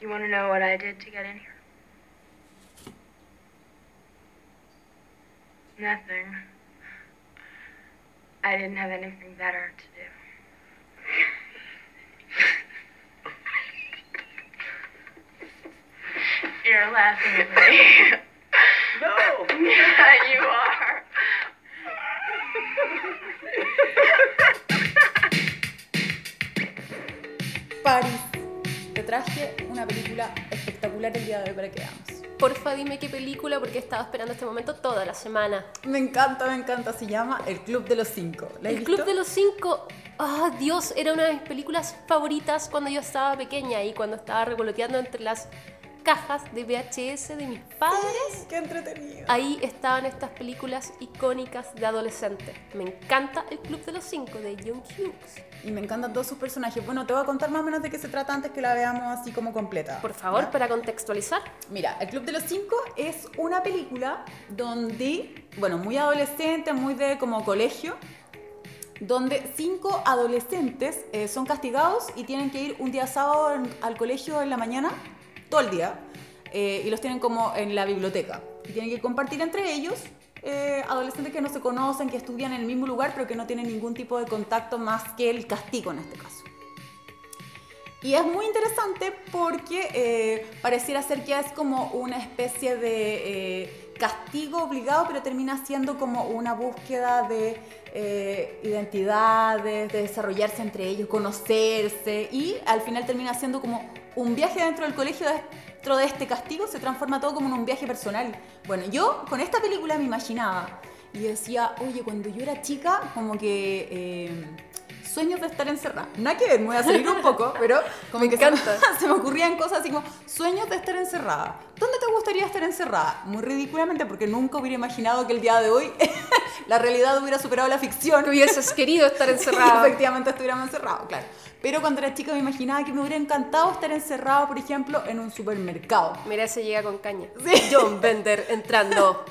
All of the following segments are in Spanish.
You want to know what I did to get in here? Nothing. I didn't have anything better to do. You're laughing at me. No. yeah, you are. Paris, te traje una película espectacular el día de hoy para que veamos. Porfa, dime qué película, porque he estado esperando este momento toda la semana. Me encanta, me encanta. Se llama El Club de los Cinco. ¿La has El visto? Club de los Cinco. Ah, Dios, era una de mis películas favoritas cuando yo estaba pequeña y cuando estaba revoloteando entre las cajas de VHS de mis padres. Qué entretenido. Ahí estaban estas películas icónicas de adolescente. Me encanta El Club de los Cinco de John Hughes. Y me encantan todos sus personajes. Bueno, te voy a contar más o menos de qué se trata antes que la veamos así como completa. Por favor, ¿Ya? para contextualizar. Mira, El Club de los Cinco es una película donde, bueno, muy adolescente, muy de como colegio, donde cinco adolescentes eh, son castigados y tienen que ir un día sábado en- al colegio en la mañana, todo el día, eh, y los tienen como en la biblioteca. Y tienen que compartir entre ellos eh, adolescentes que no se conocen, que estudian en el mismo lugar, pero que no tienen ningún tipo de contacto más que el castigo en este caso. Y es muy interesante porque eh, pareciera ser que es como una especie de castigo obligado, pero termina siendo como una búsqueda de identidades, de desarrollarse entre ellos, conocerse y al final termina siendo como un viaje dentro del colegio, dentro de este castigo, se transforma todo como en un viaje personal. Bueno, yo con esta película me imaginaba y decía, oye, cuando yo era chica, como que... eh, sueños de estar encerrada. Nada que ver, me voy a salir un poco, pero como Me que encanta. Se, me, se me ocurrían cosas así como sueños de estar encerrada. ¿Dónde te gustaría estar encerrada? Muy ridículamente porque nunca hubiera imaginado que el día de hoy la realidad hubiera superado la ficción. Que hubieses querido estar Y encerrado. efectivamente estuviéramos encerrados, claro. Pero cuando era chica me imaginaba que me hubiera encantado estar encerrado, por ejemplo, en un supermercado. Mira, ese llega con caña. Sí. John Bender entrando.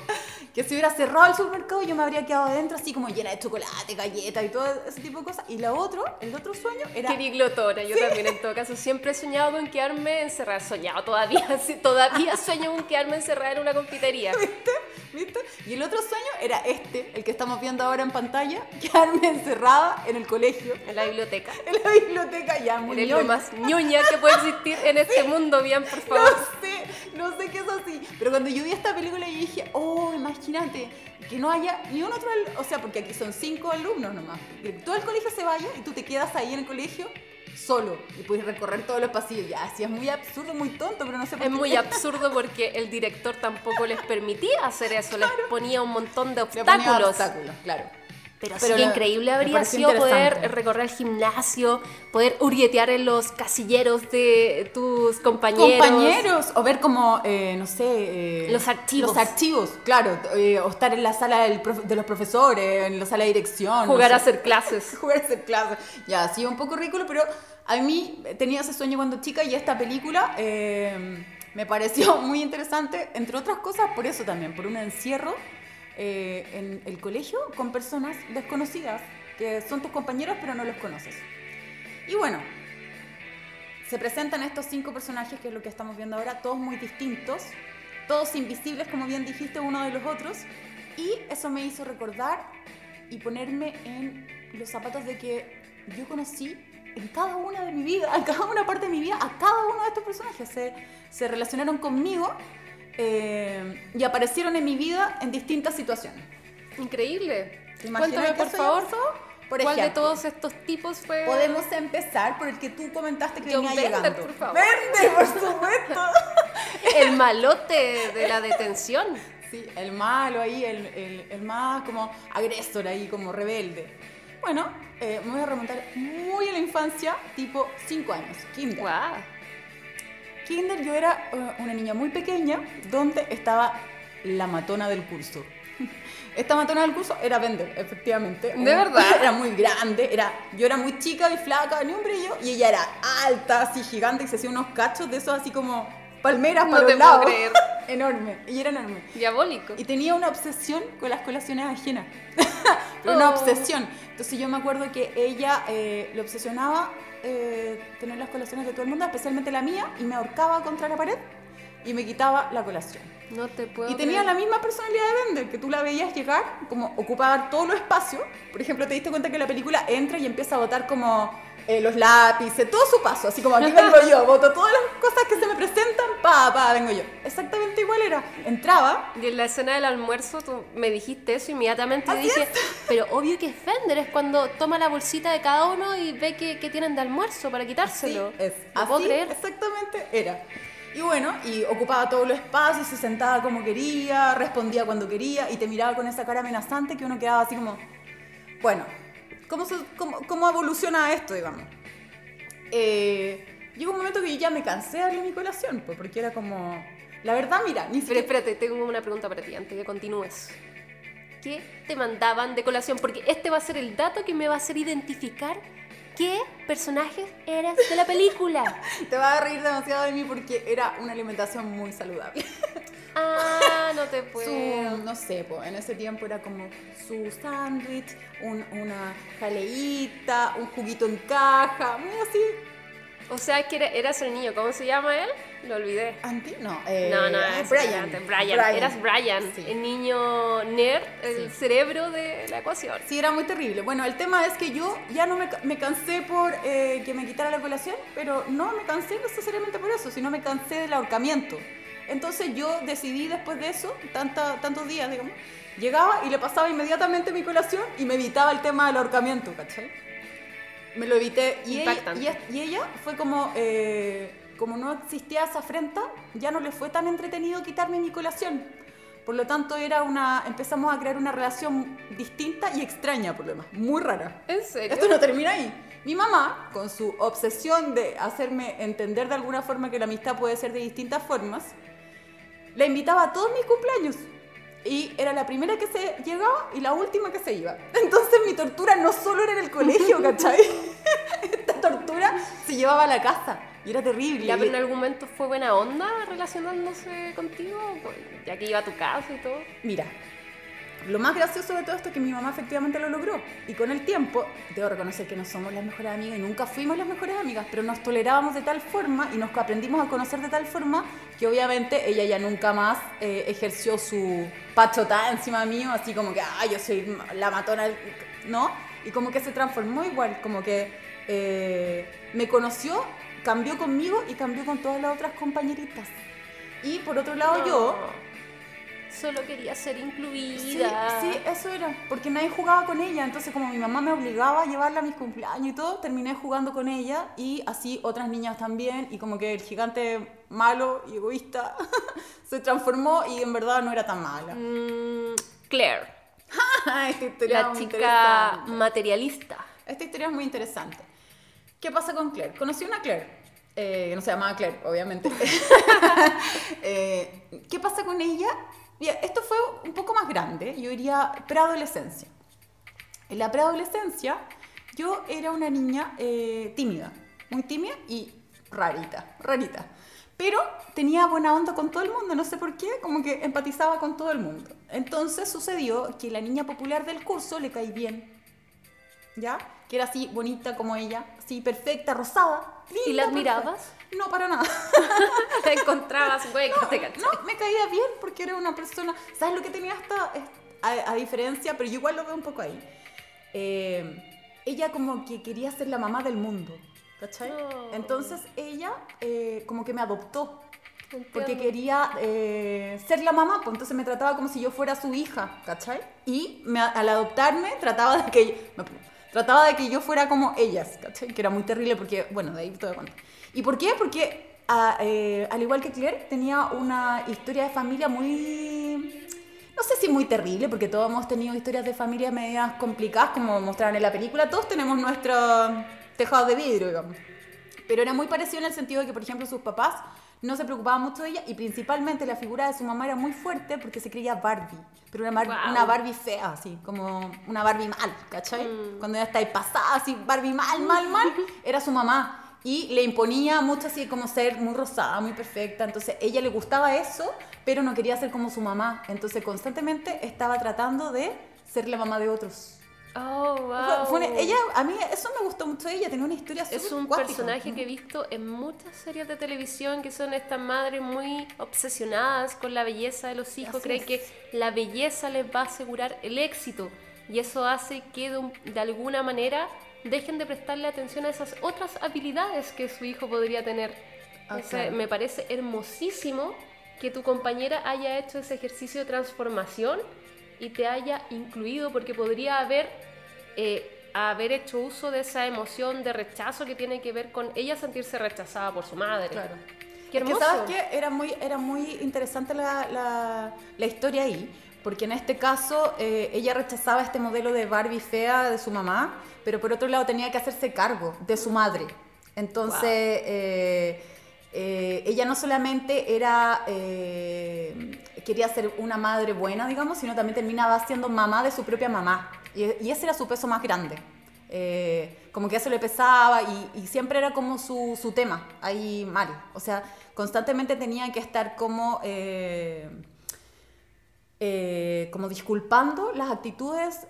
Que si hubiera cerrado el supermercado yo me habría quedado adentro así como llena de chocolate, galletas y todo ese tipo de cosas. Y lo otro, el otro sueño era... Qué glotona, yo también en todo caso siempre he soñado con quedarme encerrada, soñado todavía, todavía sueño con quedarme encerrada en una confitería. ¿Viste? ¿Viste? Y el otro sueño era este, el que estamos viendo ahora en pantalla, quedarme encerrada en el colegio, En la biblioteca. en la biblioteca ya muy Eres lo más ñoña que puede existir en este mundo, bien, por No favor. sé, no sé qué es así. Pero cuando yo vi esta película yo dije, oh, imagínate que no haya ni un otro, o sea, porque aquí son cinco alumnos nomás. Que todo el colegio se vaya y tú te quedas ahí en el colegio solo y puedes recorrer todos los pasillos. Ya, sí, es muy absurdo, muy tonto, pero no sé por Es muy absurdo porque el director tampoco les permitía hacer eso, les ponía un montón de Le ponía obstáculos. obstáculos, claro. Pero, Pero sí, lo- increíble habría sido poder recorrer el gimnasio, poder hurguetear en los casilleros de tus compañeros. Compañeros, o ver como, eh, no sé... eh, Los archivos. Los archivos, claro. eh, o estar en la sala del profe- de los profesores, en la sala de dirección. no Jugar a sé. hacer clases. jugar a hacer clases. Ya, sí, un poco ridículo, pero a mí tenía ese sueño cuando chica y esta película eh, me pareció muy interesante, entre otras cosas, por eso también, por un encierro eh, en el colegio con personas desconocidas, que son tus compañeros pero no los conoces. Y bueno, se presentan estos cinco personajes, que es lo que estamos viendo ahora, todos muy distintos, todos invisibles, como bien dijiste, uno de los otros, y eso me hizo recordar y ponerme en los zapatos de que yo conocí en cada una de mi vida, en cada una parte de mi vida, a cada uno de estos personajes. Se, se relacionaron conmigo eh, y aparecieron en mi vida en distintas situaciones. Increíble. ¿Te imaginas Cuéntame, por favor, pasó? Por ¿cuál de ejemplo, todos estos tipos fue? Podemos empezar por el que tú comentaste que John venía Bender, llegando. por favor. ¡Vende, por supuesto! El malote de la detención. Sí, el malo ahí, el, el- el más como agresor ahí, como rebelde. Bueno, eh, me voy a remontar muy a la infancia, tipo 5 años, kinder. Guau. Kinder yo era eh, una niña muy pequeña donde estaba la matona del curso. Esta matona del curso era Bender, efectivamente. ¿De verdad? Era muy grande, era, yo era muy chica y flaca, ni un brillo, y ella era alta, así gigante, y se hacía unos cachos de esos así como palmeras No para te los puedo lados. creer. enorme, ella era enorme. Diabólico. Y tenía una obsesión con las colaciones ajenas. Pero una Oh. obsesión. Entonces yo me acuerdo que ella eh, le obsesionaba eh, tener las colaciones de todo el mundo, especialmente la mía, y me ahorcaba contra la pared y me quitaba la colación. No te puedo Y tenía creer. la misma personalidad de Bender, que tú la veías llegar, como ocupar todo los espacio. Por ejemplo, te diste cuenta que la película entra y empieza a botar como eh, los lápices, todo su paso, así como aquí vengo yo, boto todas las cosas que se me presentan, pa, pa, vengo yo. Exactamente igual era. Entraba, Y en la escena del almuerzo tú me dijiste eso inmediatamente Así dije, pero obvio que es Fender, es cuando toma la bolsita de cada uno y ve que, que tienen de almuerzo para quitárselo. Sí, es. Puedo Así creer. Exactamente era. Y bueno, y ocupaba todo el espacio, se sentaba como quería, respondía cuando quería y te miraba con esa cara amenazante que uno quedaba así como, bueno, ¿cómo, se- cómo, cómo evoluciona esto, digamos? Eh, llegó un momento que yo ya me cansé de darle mi colación, pues, porque era como, la verdad, mira, ni Pero espérate, tengo una pregunta para ti antes que continúes. ¿Qué te mandaban de colación? Porque este va a ser el dato que me va a hacer identificar qué personajes eras de la película. Te vas a reír demasiado de mí porque era una alimentación muy saludable. Ah, no te su, puedo. no sé, po, en ese tiempo era como su sándwich, un- una jaleíta, un juguito en caja, muy así. O sea, que era- eras el niño, ¿cómo se llama él? Lo olvidé. ¿Anti? No, eh, No, no, es Brian. Brian. Brian. Eras Brian, Sí. el niño nerd, el Sí. cerebro de la ecuación. Sí, era muy terrible. Bueno, el tema es que yo ya no me, me cansé por eh, que me quitara la colación, pero no me cansé necesariamente por eso, sino me cansé del ahorcamiento. Entonces yo decidí después de eso, tanta, tantos días, digamos, llegaba y le pasaba inmediatamente mi colación y me evitaba el tema del ahorcamiento, ¿cachai? Me lo evité y ella, y, y ella fue como, eh, como no existía esa afrenta, ya no le fue tan entretenido quitarme mi colación. Por lo tanto, era una, empezamos a crear una relación distinta y extraña, por lo demás, muy rara. ¿En serio? Esto no termina ahí. Mi mamá, con su obsesión de hacerme entender de alguna forma que la amistad puede ser de distintas formas, la invitaba a todos mis cumpleaños. Y era la primera que se llegaba y la última que se iba. Entonces mi tortura no solo era en el colegio, ¿cachai? Esta tortura se llevaba a la casa. Y era terrible. ¿Ya Y- pero en algún momento fue buena onda relacionándose contigo? Pues, Ya que iba a tu casa y todo. Mira, lo más gracioso de todo esto es que mi mamá efectivamente lo logró. Y con el tiempo, debo reconocer que no somos las mejores amigas y nunca fuimos las mejores amigas, pero nos tolerábamos de tal forma y nos aprendimos a conocer de tal forma que obviamente ella ya nunca más eh, ejerció su pachotada encima mío, así como que, ah, yo soy la matona, del-", ¿no? Y como que se transformó igual, como que eh, me conoció, cambió conmigo y cambió con todas las otras compañeritas. Y por otro lado yo. Solo quería ser incluida. sí, eso era, porque nadie jugaba con ella, entonces como mi mamá me obligaba a llevarla a mis cumpleaños y todo, terminé jugando con ella y así otras niñas también y como que el gigante malo y egoísta se transformó y en verdad no era tan mala. Mm, Claire, Esta historia es la chica materialista. Esta historia es muy interesante. ¿Qué pasa con Claire? Conocí una Claire, eh, que no se llamaba Claire, obviamente. Eh, ¿Qué pasa con ella? Esto fue un poco más grande, yo diría preadolescencia. En la preadolescencia yo era una niña eh, tímida, muy tímida y rarita, rarita. Pero tenía buena onda con todo el mundo, no sé por qué, como que empatizaba con todo el mundo. Entonces sucedió que la niña popular del curso le caí bien. ¿Ya? Que era así, bonita como ella, así perfecta, rosada. ¿Y linda, la admirabas? No, para nada. La encontrabas, te caché. No, me caía bien porque era una persona. ¿Sabes lo que tenía hasta a, a diferencia? Pero yo igual lo veo un poco ahí. Eh, ella como que quería ser la mamá del mundo. ¿Cachai? Oh. Entonces ella eh, como que me adoptó. Porque quería eh, ser la mamá, pues entonces me trataba como si yo fuera su hija, ¿cachai? Y me- al adoptarme trataba de que me- trataba de que yo fuera como ellas, ¿cachai? Que era muy terrible porque, bueno, de ahí todo cuenta. ¿Y por qué? Porque a- eh, al igual que Claire tenía una historia de familia muy, no sé si muy terrible, porque todos hemos tenido historias de familia medias complicadas, como mostraron en la película, todos tenemos nuestro tejado de vidrio, digamos. Pero era muy parecido en el sentido de que, por ejemplo, sus papás no se preocupaban mucho de ella y principalmente la figura de su mamá era muy fuerte porque se creía Barbie, pero una, Guau. una Barbie fea, así, como una Barbie mal, ¿cachai? Mm. Cuando ya está ahí pasada, así, Barbie mal, mal, mal, era su mamá. Y le imponía mucho así como ser muy rosada, muy perfecta. Entonces, ella le gustaba eso, pero no quería ser como su mamá. Entonces, constantemente estaba tratando de ser la mamá de otros. Oh, wow. fue ella, a mí eso me gustó mucho ella, tenía una historia Es súper un cuática. personaje que he visto en muchas series de televisión que son estas madres muy obsesionadas con la belleza de los hijos, Así creen es. que la belleza les va a asegurar el éxito y eso hace que de, un- de alguna manera dejen de prestarle atención a esas otras habilidades que su hijo podría tener. Ah, O sea, claro. Me parece hermosísimo que tu compañera haya hecho ese ejercicio de transformación y te haya incluido porque podría haber eh, haber hecho uso de esa emoción de rechazo que tiene que ver con ella sentirse rechazada por su madre. Claro. Qué Es que, hermoso. ¿sabes qué? Era muy, era muy interesante la, la- la historia ahí, porque en este caso eh, ella rechazaba este modelo de Barbie fea de su mamá, pero por otro lado tenía que hacerse cargo de su madre. Entonces, eh, eh, ella no solamente era, eh, quería ser una madre buena, digamos, sino también terminaba siendo mamá de su propia mamá. Y, ese era su peso más grande. Eh, como que eso le pesaba y, siempre era como su, tema ahí mal. O sea, constantemente tenía que estar como, eh, eh, como disculpando las actitudes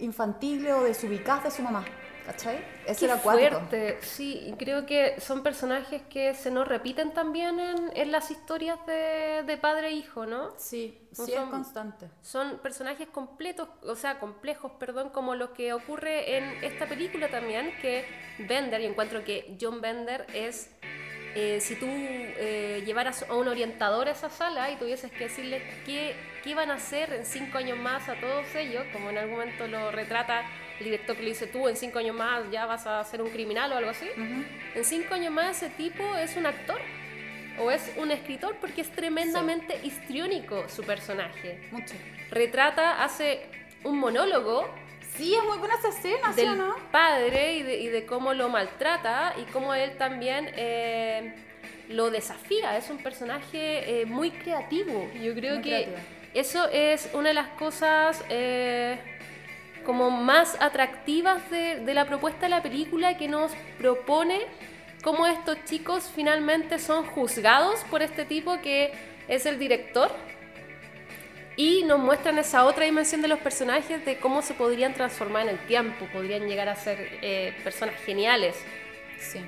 infantiles o desubicadas de su mamá. ¿Cachai? Ese Qué acuático. fuerte, sí, y creo que son personajes que se nos repiten también en, en las historias de, de padre e hijo, ¿no? Sí, No sí es son- constante. Son personajes completos, o sea, complejos, perdón, como lo que ocurre en esta película también, que Bender, y encuentro que John Bender es, eh, si tú eh, llevaras a un orientador a esa sala y tuvieses que decirle qué, qué iban a hacer en cinco años más a todos ellos, como en algún momento lo retrata el director que le dice, tú en cinco años más ya vas a ser un criminal o algo así, en cinco años más ese tipo es un actor. O es un escritor porque es tremendamente histriónico su personaje Mucho. retrata, hace un monólogo Sí, es muy buena esa escena, ¿sí o del no? padre y de, y de cómo lo maltrata y cómo él también eh, lo desafía. Es un personaje eh, muy creativo. Yo creo Muy que creativo. eso es una de las cosas eh, como más atractivas de, de la propuesta de la película que nos propone cómo estos chicos finalmente son juzgados por este tipo que es el director y nos muestran esa otra dimensión de los personajes de cómo se podrían transformar en el tiempo, podrían llegar a ser eh, personas geniales. Sí,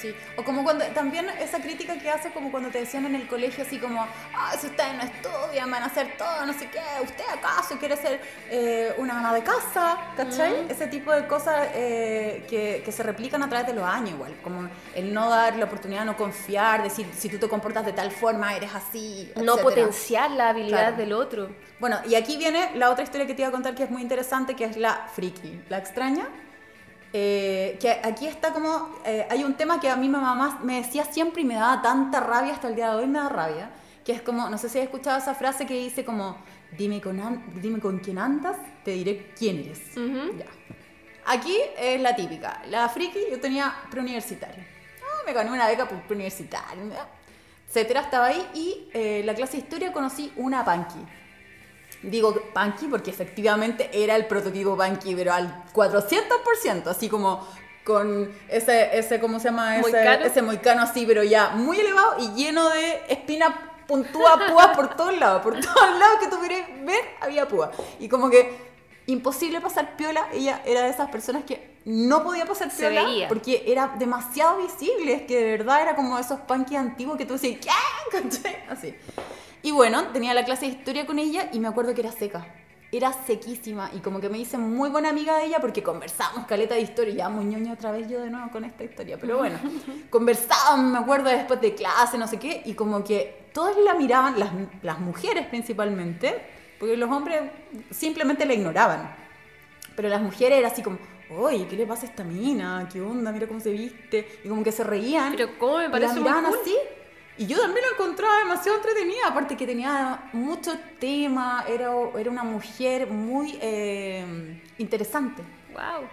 sí. O como cuando, también esa crítica que hace como cuando te decían en el colegio así como, ah, si ustedes no estudian, van a hacer todo, no sé qué, ¿usted acaso quiere ser eh, una ama de casa? ¿Cachai? Ese tipo de cosas eh, que, que se replican a través de los años igual, como el no dar la oportunidad, no confiar, decir, si tú te comportas de tal forma, eres así, No etcétera. potenciar la habilidad Claro. del otro. Bueno, y aquí viene la otra historia que te iba a contar que es muy interesante, que es la friki, la extraña. Eh, que aquí está como, eh, hay un tema que a mí mi mamá me decía siempre y me daba tanta rabia, hasta el día de hoy me da rabia, que es como, no sé si has escuchado esa frase que dice como, dime con, dime con quién andas, te diré quién eres. Ujú. Ya. Aquí es la típica, la friki yo tenía preuniversitario. Ah, me gané una beca por preuniversitario, etcétera, estaba ahí y eh, la clase de historia conocí una punky. Digo punky porque efectivamente era el prototipo punky, pero al 400%, así como con ese, ese ¿cómo se llama? Ese Moicano. ese moicano así, pero ya muy elevado y lleno de espinas puntúa púas por todos lados. Por todos lados que tú querés ver había púas. Y como que imposible pasar piola, ella era de esas personas que no podía pasar Se piola veía. porque era demasiado visible, es que de verdad era como esos punky antiguos que tú decías, ¿qué? Así. Y bueno, tenía la clase de historia con ella y me acuerdo que era seca. Era sequísima y como que me hice muy buena amiga de ella porque conversábamos caleta de historia. Ya muy ñoño otra vez yo de nuevo con esta historia, pero bueno, conversábamos, me acuerdo después de clase, no sé qué, y como que todas la miraban, las, las mujeres principalmente, porque los hombres simplemente la ignoraban. Pero las mujeres era así como, oye, ¿qué le pasa a esta mina? ¿Qué onda? Mira cómo se viste. Y como que se reían. Pero cómo me y la muy miraban cool. así. Y yo también la encontraba demasiado entretenida, aparte que tenía mucho tema, era, era una mujer muy eh, interesante. Wow.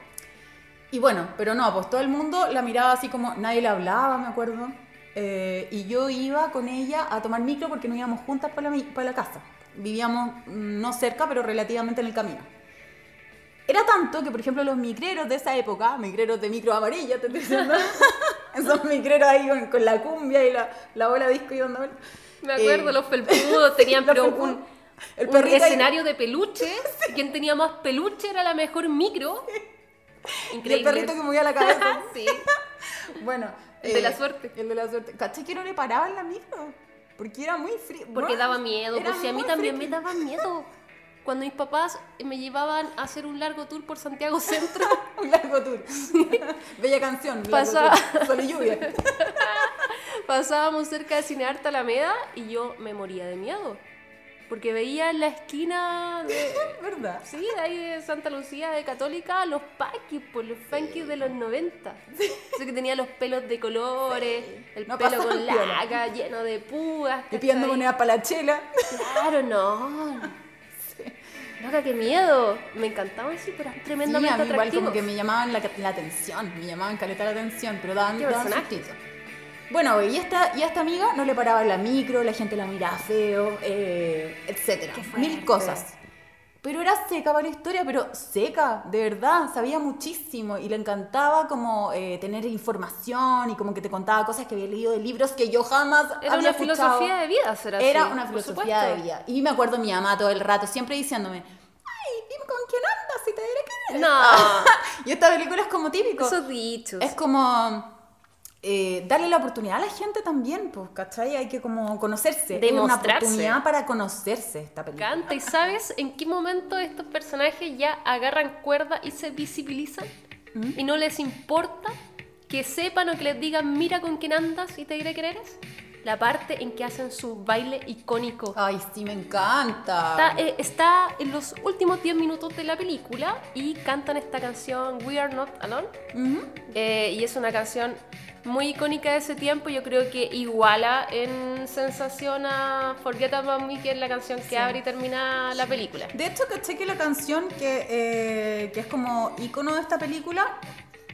Y bueno, pero no, pues todo el mundo la miraba así como nadie le hablaba, me acuerdo. Eh, y yo iba con ella a tomar micro porque nos íbamos juntas para la, para la casa. Vivíamos mm, no cerca, pero relativamente en el camino. Era tanto que, por ejemplo, los micreros de esa época, micreros de micro amarilla, te estoy diciendo, esos micreros ahí con, con la cumbia y la, la bola disco y onda vuelta. Me acuerdo, Eh, los felpudos tenían pero felpudos. un, El un escenario de peluche. y Quien tenía más peluche era la mejor micro. Y el Increíble. perrito que movía la cabeza. sí. bueno. eh, El de la suerte. El de la suerte. ¿Caché que no le paraba en la micro? Porque era muy frío. Porque daba miedo. era Pues si a mí también friki. me daba miedo. Cuando mis papás me llevaban a hacer un largo tour por Santiago Centro, Un largo tour. Bella canción. largo Pasa- tour, Sol y lluvia. pasábamos cerca de Cinearte Alameda y yo me moría de miedo. Porque veía en la esquina de, ¿Verdad? Sí, de ahí de Santa Lucía de Católica, los paquis, pues los funkies de los 90. Eso que tenía los pelos de colores, el No pelo con laca, lleno de púas. Y pidiendo moneda para la chela. Claro, no. Loca, qué miedo. Me encantaban, sí, pero eran Sí, tremendamente a mí igual atractivos. como que me llamaban la, la atención, me llamaban caleta la atención, pero daban, ¿Qué daban. Bueno, y esta, y a esta amiga no le paraba la micro, la gente la miraba feo, eh, etcétera, mil cosas. Pero era seca para la historia, pero seca, de verdad, sabía muchísimo y le encantaba como eh, tener información y como que te contaba cosas que había leído de libros que yo jamás Era había una filosofía de vida, será así. Era una filosofía de vida. Y me acuerdo mi mamá todo el rato siempre diciéndome, ay, dime con quién andas y te diré quién eres. No, Y esta película es como típico. esos dichos. Es como eh, darle la oportunidad a la gente también, pues, ¿cachai? Hay que como conocerse. Es una Demostrarse. oportunidad para conocerse esta película. Canta, ¿y sabes en qué momento estos personajes ya agarran cuerda y se visibilizan? ¿Mm? Y no les importa que sepan o que les digan, mira con quién andas y te diré quién eres. La parte en que hacen su baile icónico. Ay, sí, me encanta. Está, eh, está en los últimos 10 minutos de la película y cantan esta canción We Are Not Alone. Ujú. Eh, y es una canción muy icónica de ese tiempo. Yo creo que iguala en sensación a Forget About Me, que es la canción que abre y termina la película. De hecho, caché que la canción que, eh, que es como icono de esta película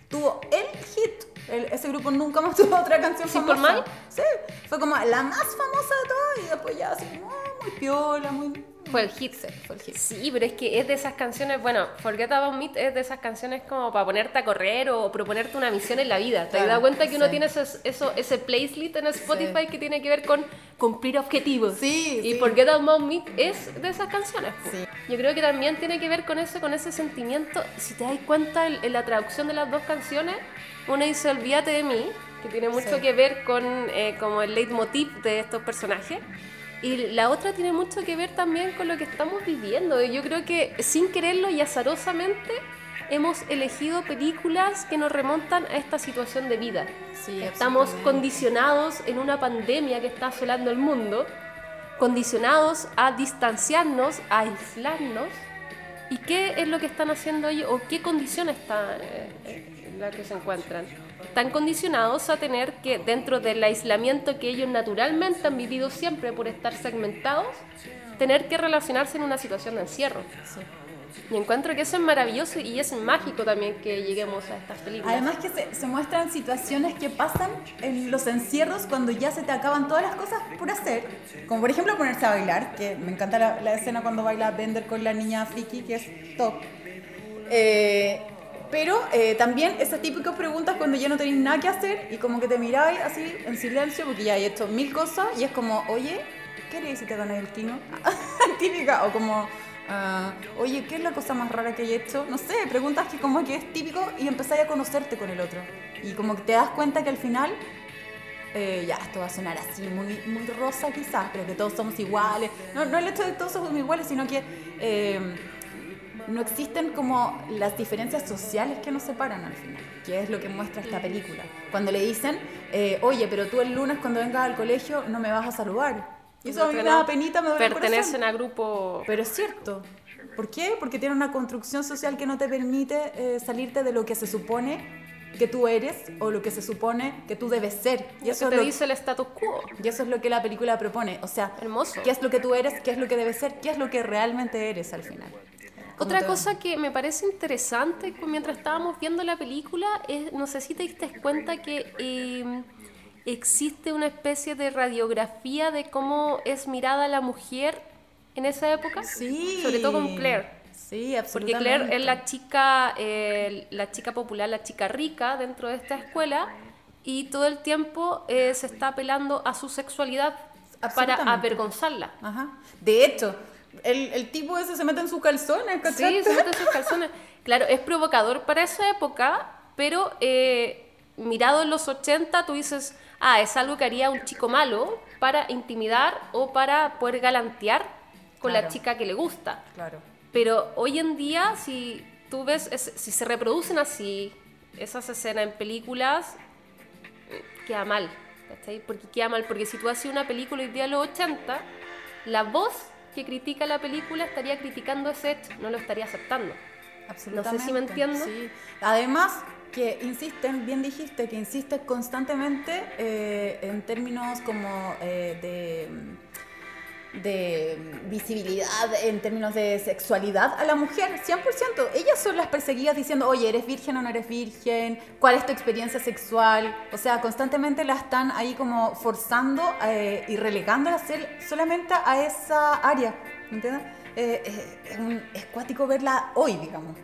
tuvo el hit. El- ese grupo nunca más tuvo otra canción ¿Simple famosa. Minds? Sí, fue como la más famosa de todas y después ya así como muy piola, muy... Fue el hit. Fue el hit. Sí, pero es que es de esas canciones, bueno, Forget About Me es de esas canciones como para ponerte a correr o proponerte una misión en la vida. ¿Te has Claro, dado cuenta que uno sí. tiene esos- eso, ese playlist en Spotify que tiene que ver con cumplir objetivos? Sí, Y sí. Forget About Me es de esas canciones. Sí. Yo creo que también tiene que ver con eso, con ese sentimiento. Si te das cuenta en, en la traducción de las dos canciones, una dice Olvídate de mí, que tiene mucho Sí. que ver con eh, como el leitmotiv de estos personajes. Y la otra tiene mucho que ver también con lo que estamos viviendo. Y yo creo que sin quererlo y azarosamente hemos elegido películas que nos remontan a esta situación de vida. Sí, Estamos condicionados en una pandemia que está asolando el mundo, condicionados a distanciarnos, a aislarnos. ¿Y qué es lo que están haciendo ellos o qué condición está eh, en la que se encuentran? Están condicionados a tener que, dentro del aislamiento que ellos naturalmente han vivido siempre por estar segmentados, tener que relacionarse en una situación de encierro. Sí. Y encuentro que eso es maravilloso y es mágico también que lleguemos a estas películas. Además que se, se muestran situaciones que pasan en los encierros cuando ya se te acaban todas las cosas por hacer. Como por ejemplo ponerse a bailar, que me encanta la, la escena cuando baila Bender con la niña friki, que es top. Eh, pero eh, también esas típicas preguntas cuando ya no tenéis nada que hacer y como que te miráis así en silencio porque ya hay hecho mil cosas y es como, oye, ¿qué harías si te ganas el? Típica, o como, ah, oye, ¿qué es la cosa más rara que hay hecho? No sé, preguntas que como que es típico y empezáis a conocerte con el otro. Y como que te das cuenta que al final, eh, ya, esto va a sonar así, muy, muy rosa quizás, pero que todos somos iguales. No, no el hecho de que todos somos iguales, sino que... eh, no existen como las diferencias sociales que nos separan al final, que es lo que muestra esta película. Cuando le dicen, eh, oye, pero tú el lunes cuando vengas al colegio no me vas a saludar. Y eso a mí me da penita, me duele. Pertenecen a grupo Pero es cierto. ¿Por qué? Porque tiene una construcción social que no te permite eh, salirte de lo que se supone que tú eres o lo que se supone que tú debes ser. Y que eso, te es lo, dice el status quo. y eso es lo que la película propone. O sea, Hermoso. ¿qué es lo que tú eres? ¿Qué es lo que debes ser? ¿Qué es lo que realmente eres al final? Otra cosa que me parece interesante mientras estábamos viendo la película es, no sé si te diste cuenta que eh, existe una especie de radiografía de cómo es mirada la mujer en esa época. Sí. Sobre todo con Claire. Sí, Porque absolutamente. Claire es la chica, eh, la chica popular, la chica rica dentro de esta escuela y todo el tiempo eh, se está apelando a su sexualidad para avergonzarla. Ajá. De hecho, el, el tipo ese se mete en sus calzones, Sí, ¿cachai? se mete sus calzones. Claro, es provocador para esa época, pero eh, mirado en los 80, tú dices, ah, es algo que haría un chico malo para intimidar o para poder galantear con la chica que le gusta. Claro. Pero hoy en día, si tú ves, es- si se reproducen así esas escenas en películas, eh, queda mal. ¿cachai? Porque queda mal, porque si tú haces una película hoy día en los 80, la voz que critica la película estaría criticando ese hecho, no lo estaría aceptando. Absolutamente. No sé si me entiendo. Sí. Además, que insisten, bien dijiste, que insisten constantemente eh, en términos como eh, de, de visibilidad, en términos de sexualidad a la mujer, 100%. Ellas son las perseguidas diciendo, oye, ¿eres virgen o no eres virgen? ¿Cuál es tu experiencia sexual? O sea, constantemente la están ahí como forzando eh, y relegando a ser solamente a esa área. ¿Entiendes? Eh, eh, es, un, es cuático verla hoy, digamos.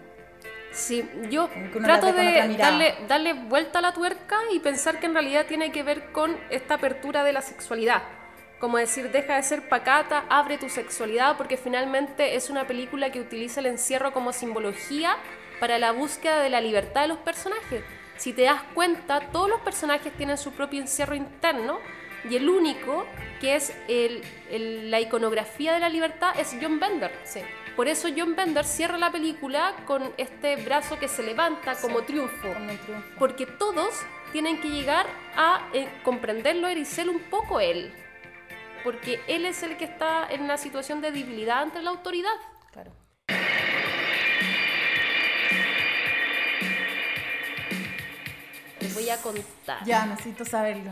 Sí, yo trato de darle, darle vuelta a la tuerca y pensar que en realidad tiene que ver con esta apertura de la sexualidad. Como decir, deja de ser pacata, abre tu sexualidad, porque finalmente es una película que utiliza el encierro como simbología para la búsqueda de la libertad de los personajes. Si te das cuenta, todos los personajes tienen su propio encierro interno y el único que es el- el- la iconografía de la libertad es John Bender. Sí. Por eso John Bender cierra la película con este brazo que se levanta como triunfo. Como un triunfo. Porque todos tienen que llegar a eh, comprenderlo y ser un poco él. Porque él es el que está en una situación de debilidad ante la autoridad. Claro. Te voy a contar. Ya, necesito saberlo.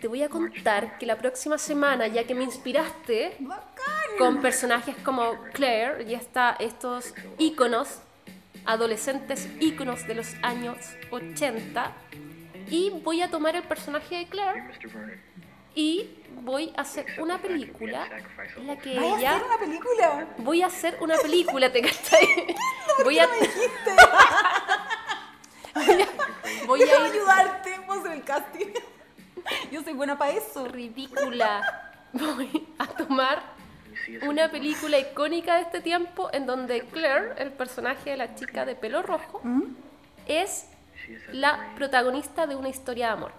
Te voy a contar que la próxima semana, ya que me inspiraste Bacán. Con personajes como Claire y está estos íconos, adolescentes íconos de los años 80, y voy a tomar el personaje de Claire y voy a hacer una película en la que ¿Vaya a ella... hacer una película? Voy a hacer una película, ¿te cachai? Voy a... voy a... Voy Déjame a ir ayudarte, vamos a hacer el casting. Yo soy buena para eso. ridícula. Voy a tomar una película icónica de este tiempo en donde Claire, el personaje de la chica de pelo rojo, es la protagonista de una historia de amor.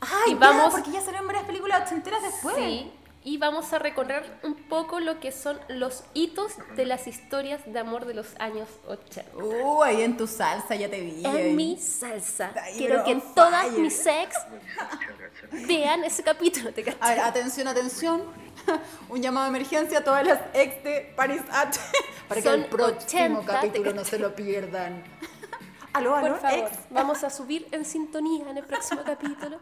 Ay, Y vamos- ya, porque ya salieron varias películas ochenteras después. Sí, y vamos a recorrer un poco lo que son los hitos de las historias de amor de los años 80. Uh, ahí en tu salsa ya te vi. ahí. En mi salsa. Ay, Quiero que todas fire. mis ex vean ese capítulo, ¿te A ver, atención, atención. Un llamado de emergencia a todas las ex de Paris H. Para que Son el próximo 80, capítulo no se lo pierdan. Aló, aló, Por favor, ex. vamos a subir en sintonía en el próximo capítulo.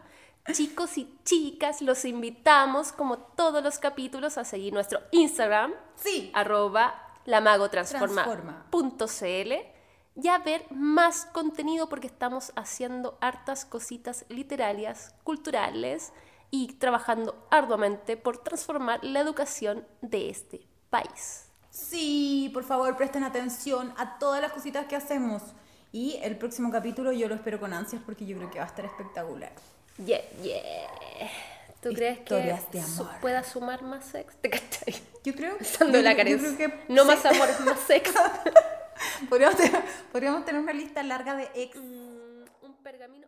Chicos y chicas, los invitamos, como todos los capítulos, a seguir nuestro Instagram, Sí. arroba lamagotransforma.cl y a ver más contenido porque estamos haciendo hartas cositas literarias, culturales y trabajando arduamente por transformar la educación de este país. Sí, por favor, presten atención a todas las cositas que hacemos. Y el próximo capítulo yo lo espero con ansias porque yo creo que va a estar espectacular. Yeah, yeah. ¿Tú crees que su- pueda sumar más sex? ¿Te cachai? Yo creo, Pensando en yo la yo creo que No sí. más amor, más sex. Podríamos tener, podríamos tener una lista larga de ex. Mm, un pergamino.